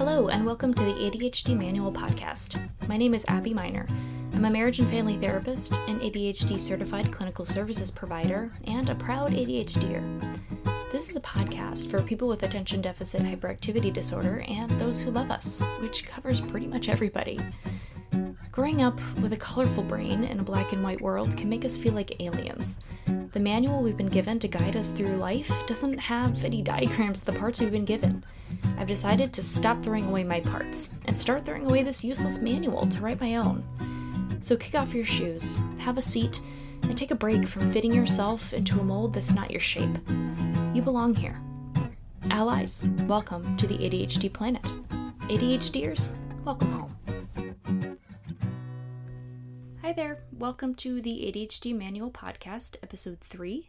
Hello, and welcome to the ADHD Manual Podcast. My name is Abby Miner. I'm a marriage and family therapist, an ADHD certified clinical services provider, and a proud ADHDer. This is a podcast for people with attention deficit hyperactivity disorder and those who love us, which covers pretty much everybody. Growing up with a colorful brain in a black and white world can make us feel like aliens. The manual we've been given to guide us through life doesn't have any diagrams of the parts we've been given. I've decided to stop throwing away my parts and start throwing away this useless manual to write my own. So kick off your shoes, have a seat, and take a break from fitting yourself into a mold that's not your shape. You belong here. Allies, welcome to the ADHD planet. ADHDers, welcome home. Hi there, welcome to the ADHD Manual Podcast, episode 3.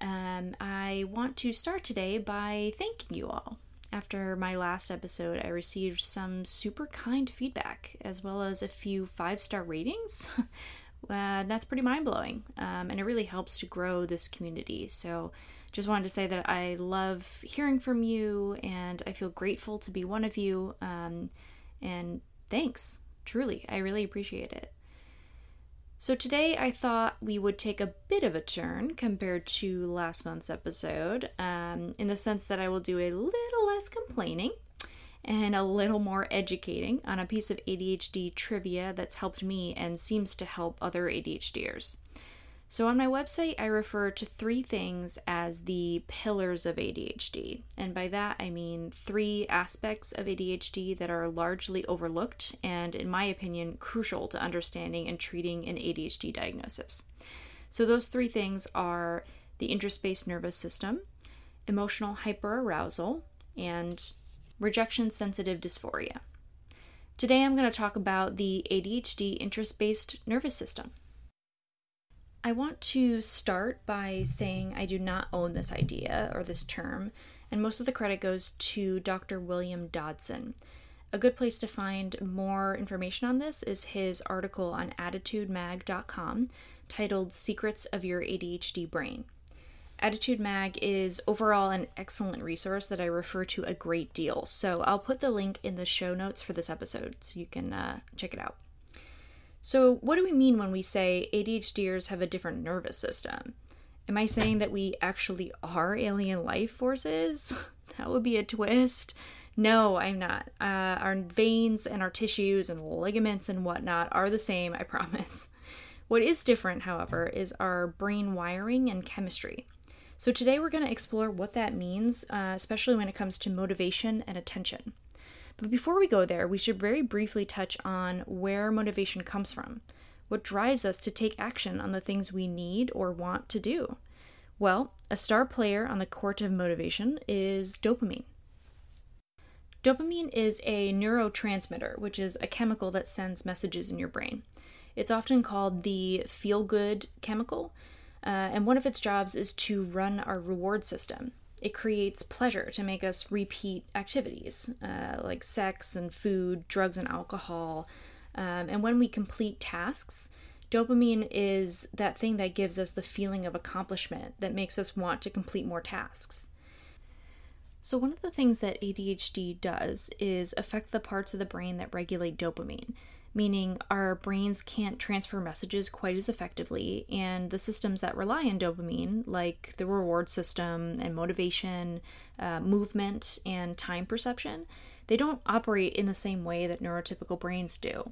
Um, I want to start today by thanking you all after my last episode, I received some super kind feedback as well as a few five star ratings. uh, that's pretty mind blowing, um, and it really helps to grow this community. So, just wanted to say that I love hearing from you, and I feel grateful to be one of you. Um, and thanks, truly, I really appreciate it. So, today I thought we would take a bit of a turn compared to last month's episode, um, in the sense that I will do a little less complaining and a little more educating on a piece of ADHD trivia that's helped me and seems to help other ADHDers. So, on my website, I refer to three things as the pillars of ADHD. And by that, I mean three aspects of ADHD that are largely overlooked and, in my opinion, crucial to understanding and treating an ADHD diagnosis. So, those three things are the interest based nervous system, emotional hyperarousal, and rejection sensitive dysphoria. Today, I'm going to talk about the ADHD interest based nervous system. I want to start by saying I do not own this idea or this term, and most of the credit goes to Dr. William Dodson. A good place to find more information on this is his article on additudemag.com titled Secrets of Your ADHD Brain. ADDitude Mag is overall an excellent resource that I refer to a great deal, so I'll put the link in the show notes for this episode so you can uh, check it out. So, what do we mean when we say ADHDers have a different nervous system? Am I saying that we actually are alien life forces? that would be a twist. No, I'm not. Uh, our veins and our tissues and ligaments and whatnot are the same, I promise. What is different, however, is our brain wiring and chemistry. So, today we're going to explore what that means, uh, especially when it comes to motivation and attention. But before we go there, we should very briefly touch on where motivation comes from. What drives us to take action on the things we need or want to do? Well, a star player on the court of motivation is dopamine. Dopamine is a neurotransmitter, which is a chemical that sends messages in your brain. It's often called the feel good chemical, uh, and one of its jobs is to run our reward system it creates pleasure to make us repeat activities uh, like sex and food, drugs and alcohol. Um, and when we complete tasks, dopamine is that thing that gives us the feeling of accomplishment that makes us want to complete more tasks. So, one of the things that ADHD does is affect the parts of the brain that regulate dopamine meaning our brains can't transfer messages quite as effectively, and the systems that rely on dopamine, like the reward system and motivation, uh, movement, and time perception, they don't operate in the same way that neurotypical brains do.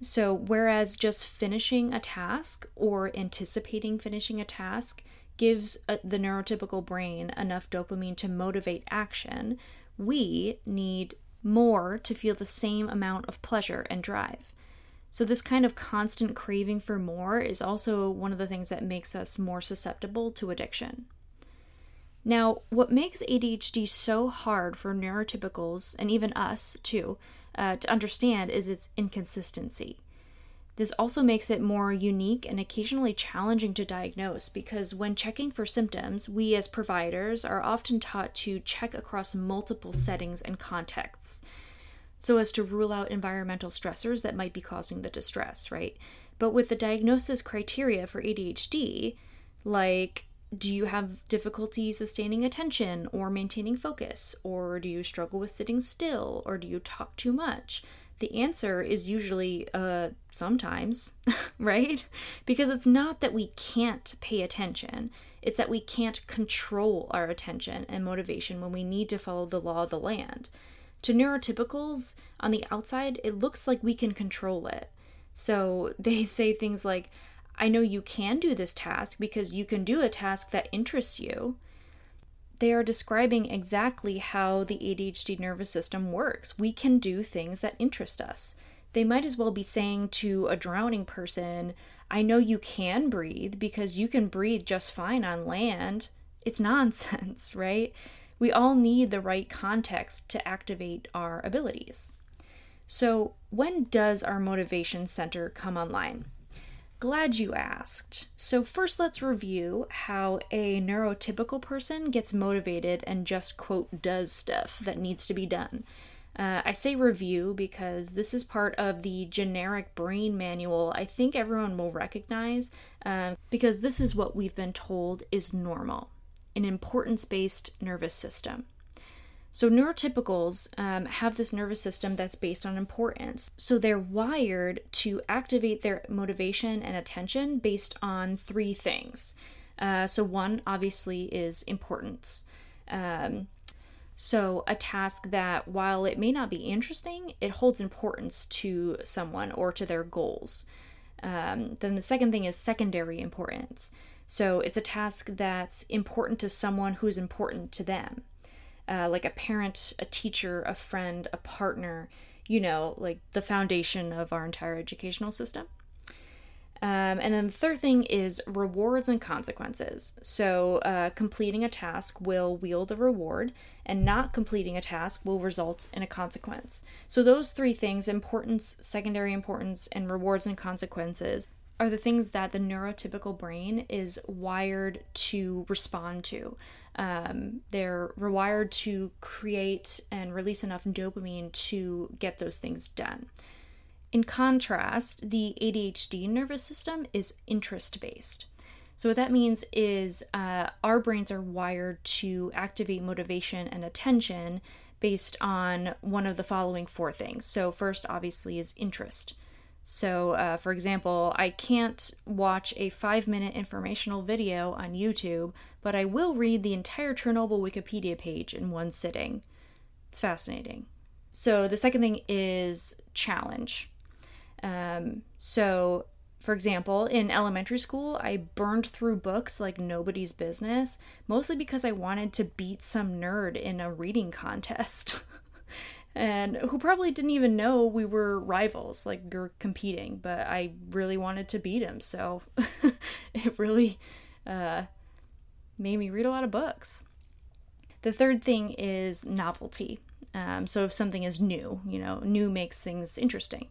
So, whereas just finishing a task or anticipating finishing a task gives a, uh, the neurotypical brain enough dopamine to motivate action, we need more to feel the same amount of pleasure and drive. So, this kind of constant craving for more is also one of the things that makes us more susceptible to addiction. Now, what makes ADHD so hard for neurotypicals, and even us too, uh, to understand is its inconsistency. This also makes it more unique and occasionally challenging to diagnose because when checking for symptoms, we as providers are often taught to check across multiple settings and contexts so as to rule out environmental stressors that might be causing the distress, right? But with the diagnosis criteria for ADHD, like do you have difficulty sustaining attention or maintaining focus? Or do you struggle with sitting still? Or do you talk too much? The answer is usually uh, sometimes, right? Because it's not that we can't pay attention, it's that we can't control our attention and motivation when we need to follow the law of the land. To neurotypicals, on the outside, it looks like we can control it. So they say things like, I know you can do this task because you can do a task that interests you. They are describing exactly how the ADHD nervous system works. We can do things that interest us. They might as well be saying to a drowning person, I know you can breathe because you can breathe just fine on land. It's nonsense, right? We all need the right context to activate our abilities. So, when does our motivation center come online? Glad you asked. So, first, let's review how a neurotypical person gets motivated and just, quote, does stuff that needs to be done. Uh, I say review because this is part of the generic brain manual I think everyone will recognize uh, because this is what we've been told is normal an importance based nervous system. So, neurotypicals um, have this nervous system that's based on importance. So, they're wired to activate their motivation and attention based on three things. Uh, so, one obviously is importance. Um, so, a task that, while it may not be interesting, it holds importance to someone or to their goals. Um, then, the second thing is secondary importance. So, it's a task that's important to someone who's important to them uh, like a parent, a teacher, a friend, a partner, you know, like the foundation of our entire educational system. Um, and then the third thing is rewards and consequences. So, uh, completing a task will wield a reward, and not completing a task will result in a consequence. So, those three things importance, secondary importance, and rewards and consequences are the things that the neurotypical brain is wired to respond to. Um, they're rewired to create and release enough dopamine to get those things done. In contrast, the ADHD nervous system is interest based. So, what that means is uh, our brains are wired to activate motivation and attention based on one of the following four things. So, first, obviously, is interest. So, uh, for example, I can't watch a five minute informational video on YouTube, but I will read the entire Chernobyl Wikipedia page in one sitting. It's fascinating. So, the second thing is challenge. Um, so, for example, in elementary school, I burned through books like nobody's business, mostly because I wanted to beat some nerd in a reading contest. and who probably didn't even know we were rivals, like we are competing, but I really wanted to beat him, so it really uh, made me read a lot of books. The third thing is novelty. Um, so if something is new, you know, new makes things interesting.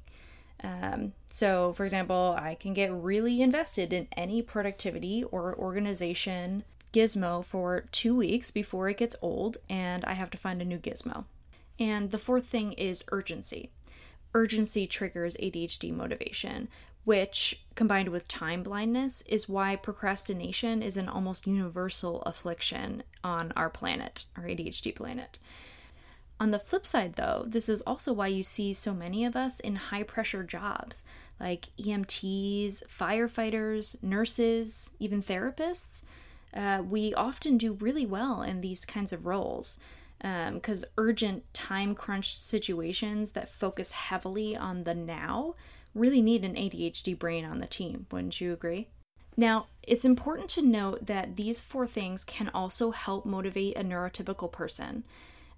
Um, so, for example, I can get really invested in any productivity or organization gizmo for two weeks before it gets old and I have to find a new gizmo. And the fourth thing is urgency. Urgency triggers ADHD motivation, which, combined with time blindness, is why procrastination is an almost universal affliction on our planet, our ADHD planet. On the flip side, though, this is also why you see so many of us in high pressure jobs like EMTs, firefighters, nurses, even therapists. Uh, we often do really well in these kinds of roles because um, urgent time crunched situations that focus heavily on the now really need an ADHD brain on the team. Wouldn't you agree? Now, it's important to note that these four things can also help motivate a neurotypical person.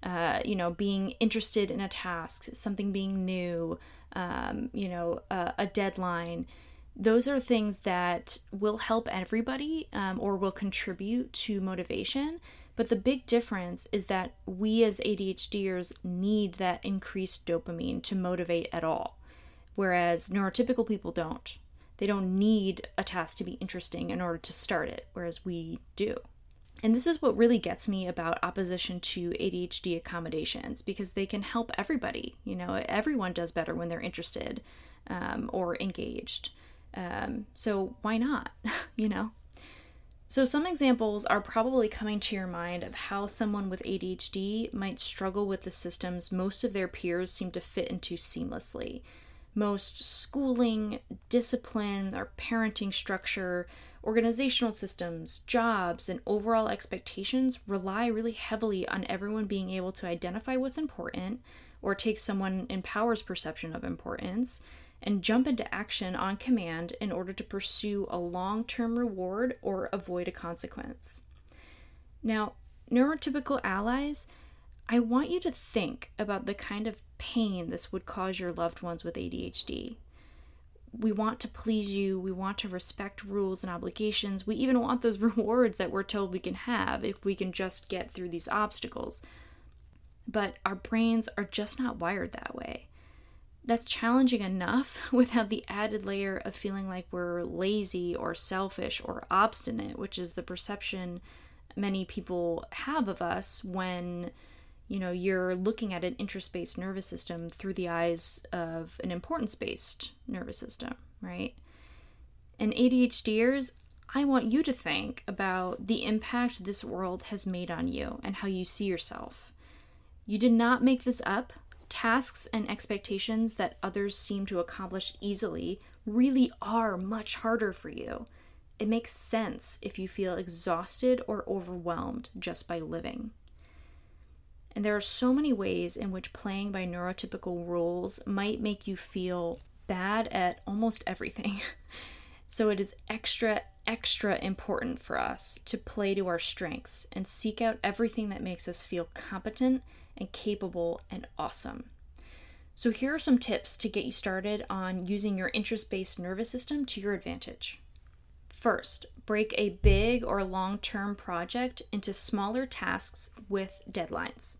Uh, you know, being interested in a task, something being new, um, you know, uh, a deadline. Those are things that will help everybody um, or will contribute to motivation, but the big difference is that we as ADHDers need that increased dopamine to motivate at all, whereas neurotypical people don't. They don't need a task to be interesting in order to start it, whereas we do. And this is what really gets me about opposition to ADHD accommodations because they can help everybody. You know, everyone does better when they're interested um, or engaged. Um, so why not? you know? So, some examples are probably coming to your mind of how someone with ADHD might struggle with the systems most of their peers seem to fit into seamlessly. Most schooling, discipline, or parenting structure, organizational systems, jobs, and overall expectations rely really heavily on everyone being able to identify what's important or take someone in power's perception of importance and jump into action on command in order to pursue a long term reward or avoid a consequence. Now, neurotypical allies, I want you to think about the kind of pain this would cause your loved ones with ADHD. We want to please you, we want to respect rules and obligations, we even want those rewards that we're told we can have if we can just get through these obstacles. But our brains are just not wired that way that's challenging enough without the added layer of feeling like we're lazy or selfish or obstinate, which is the perception many people have of us when you know you're looking at an interest-based nervous system through the eyes of an importance-based nervous system, right? And ADHDers, I want you to think about the impact this world has made on you and how you see yourself. You did not make this up tasks and expectations that others seem to accomplish easily really are much harder for you. It makes sense if you feel exhausted or overwhelmed just by living. And there are so many ways in which playing by neurotypical rules might make you feel bad at almost everything. so it is extra, extra important for us to play to our strengths and seek out everything that makes us feel competent and capable and awesome. So, here are some tips to get you started on using your interest based nervous system to your advantage. First, break a big or long term project into smaller tasks with deadlines.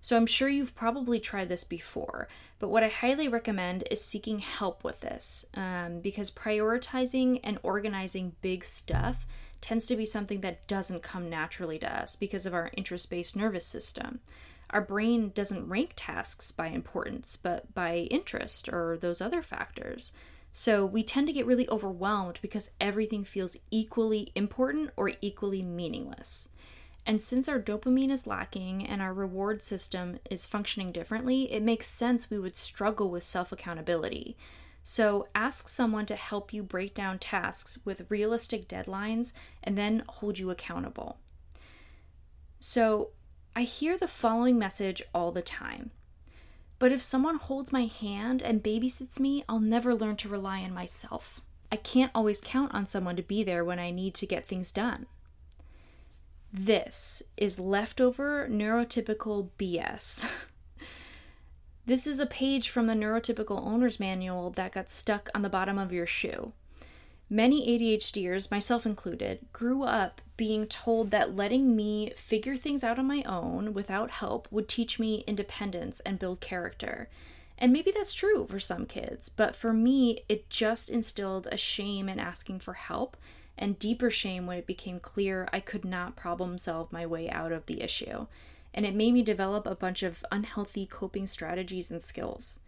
So, I'm sure you've probably tried this before, but what I highly recommend is seeking help with this um, because prioritizing and organizing big stuff tends to be something that doesn't come naturally to us because of our interest based nervous system our brain doesn't rank tasks by importance, but by interest or those other factors. So we tend to get really overwhelmed because everything feels equally important or equally meaningless. And since our dopamine is lacking and our reward system is functioning differently, it makes sense we would struggle with self accountability. So ask someone to help you break down tasks with realistic deadlines and then hold you accountable. So, I hear the following message all the time. But if someone holds my hand and babysits me, I'll never learn to rely on myself. I can't always count on someone to be there when I need to get things done. This is leftover neurotypical BS. this is a page from the Neurotypical Owner's Manual that got stuck on the bottom of your shoe. Many ADHDers, myself included, grew up being told that letting me figure things out on my own without help would teach me independence and build character. And maybe that's true for some kids, but for me, it just instilled a shame in asking for help and deeper shame when it became clear I could not problem solve my way out of the issue. And it made me develop a bunch of unhealthy coping strategies and skills.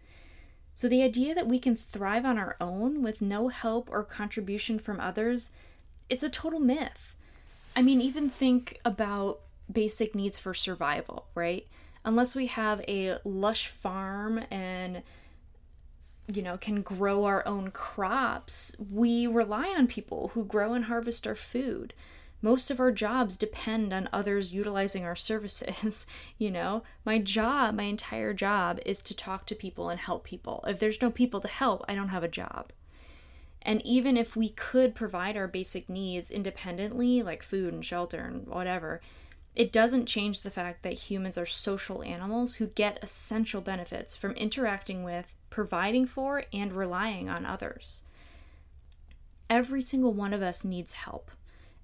So, the idea that we can thrive on our own with no help or contribution from others, it's a total myth. I mean, even think about basic needs for survival, right? Unless we have a lush farm and you know, can grow our own crops, we rely on people who grow and harvest our food. Most of our jobs depend on others utilizing our services you know? My job my entire job is to talk to people and help people. If there's no people to help i don't have a job and even if we could provide our basic needs independently like food and shelter and whatever it doesn't change the fact that humans are social animals who get essential benefits from interacting with providing for and relying on others every single one of us needs help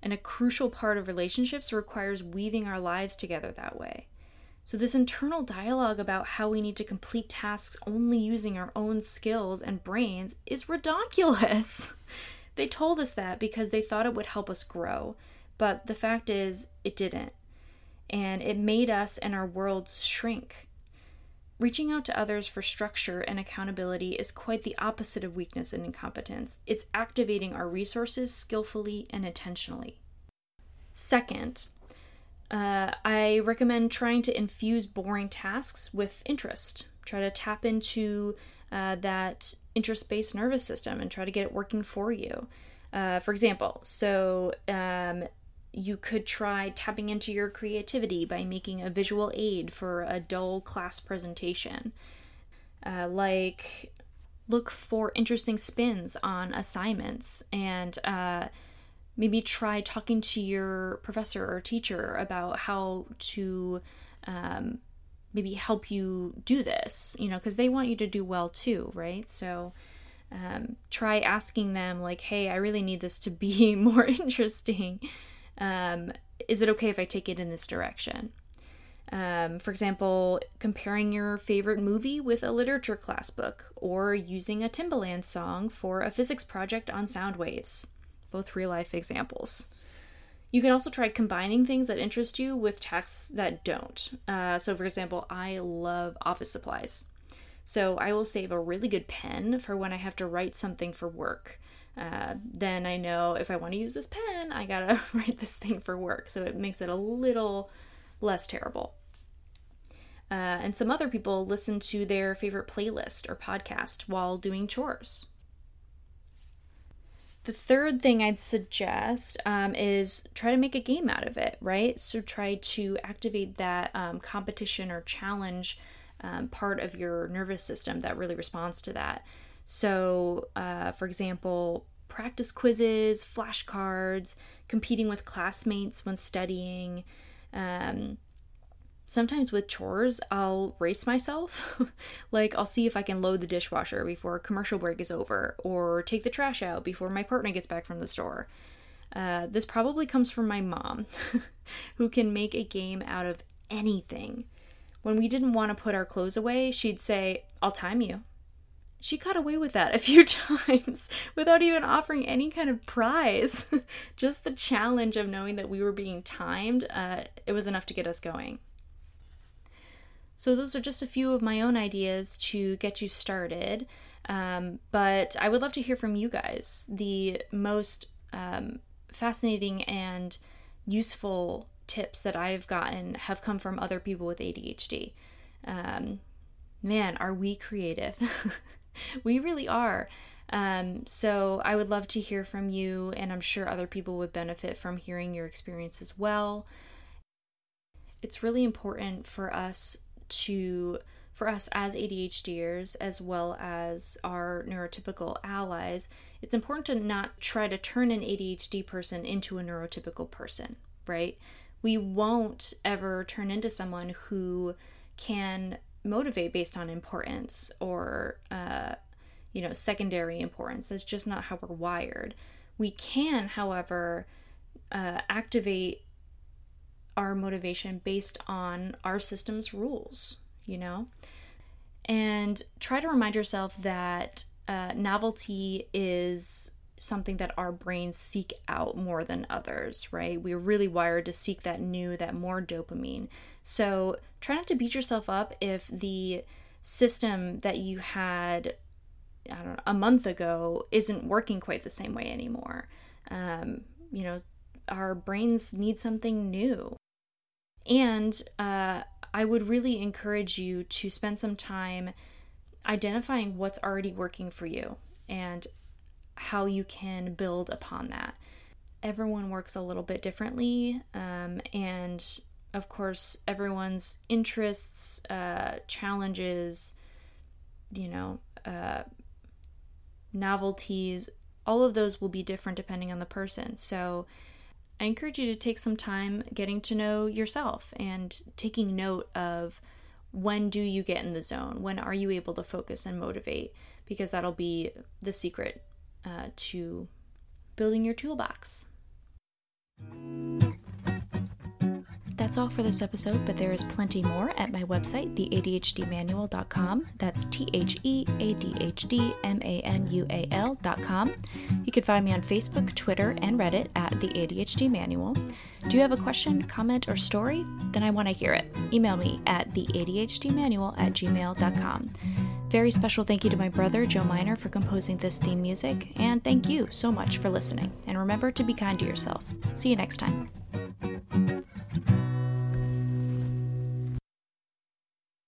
and a crucial part of relationships requires weaving our lives together that way. So, this internal dialogue about how we need to complete tasks only using our own skills and brains is redonkulous. they told us that because they thought it would help us grow, but the fact is, it didn't. And it made us and our worlds shrink. Reaching out to others for structure and accountability is quite the opposite of weakness and incompetence. It's activating our resources skillfully and intentionally. Second, uh, I recommend trying to infuse boring tasks with interest. Try to tap into uh, that interest based nervous system and try to get it working for you. Uh, for example, so um, you could try tapping into your creativity by making a visual aid for a dull class presentation. Uh, like, look for interesting spins on assignments and uh, maybe try talking to your professor or teacher about how to um, maybe help you do this, you know, because they want you to do well too, right? So um, try asking them, like, hey, I really need this to be more interesting. Um, is it okay if I take it in this direction? Um, for example, comparing your favorite movie with a literature class book, or using a Timbaland song for a physics project on sound waves both real life examples. You can also try combining things that interest you with tasks that don't. Uh, so, for example, I love office supplies. So, I will save a really good pen for when I have to write something for work. Uh, then I know if I want to use this pen, I gotta write this thing for work. So, it makes it a little less terrible. Uh, and some other people listen to their favorite playlist or podcast while doing chores. The third thing I'd suggest um, is try to make a game out of it, right? So try to activate that um, competition or challenge um, part of your nervous system that really responds to that. So, uh, for example, practice quizzes, flashcards, competing with classmates when studying. Um, sometimes with chores, I'll race myself. like, I'll see if I can load the dishwasher before commercial break is over, or take the trash out before my partner gets back from the store. Uh, this probably comes from my mom, who can make a game out of anything. When we didn't want to put our clothes away, she'd say, I'll time you. She got away with that a few times without even offering any kind of prize. Just the challenge of knowing that we were being timed, uh, it was enough to get us going. So, those are just a few of my own ideas to get you started. Um, but I would love to hear from you guys. The most um, fascinating and useful tips that I've gotten have come from other people with ADHD. Um, man, are we creative? we really are. Um, so I would love to hear from you, and I'm sure other people would benefit from hearing your experience as well. It's really important for us to for us as ADHDers as well as our neurotypical allies, it's important to not try to turn an ADHD person into a neurotypical person, right? We won't ever turn into someone who can motivate based on importance or uh, you know secondary importance. That's just not how we're wired. We can, however, uh, activate our motivation based on our system's rules, you know? And try to remind yourself that uh, novelty is something that our brains seek out more than others, right? We're really wired to seek that new, that more dopamine. So try not to beat yourself up if the system that you had, I don't know, a month ago isn't working quite the same way anymore. Um, you know, our brains need something new. And uh, I would really encourage you to spend some time identifying what's already working for you and how you can build upon that. Everyone works a little bit differently, um, and of course, everyone's interests, uh, challenges, you know, uh, novelties, all of those will be different depending on the person. So, I encourage you to take some time getting to know yourself and taking note of when do you get in the zone? When are you able to focus and motivate? Because that'll be the secret uh, to building your toolbox. That's all for this episode, but there is plenty more at my website, theadhdmanual.com. That's T H E A D H D M A N U A L.com. You can find me on Facebook, Twitter, and Reddit at The ADHD Manual. Do you have a question, comment, or story? Then I want to hear it. Email me at theadhdmanual at gmail.com. Very special thank you to my brother, Joe Miner, for composing this theme music, and thank you so much for listening. And remember to be kind to yourself. See you next time.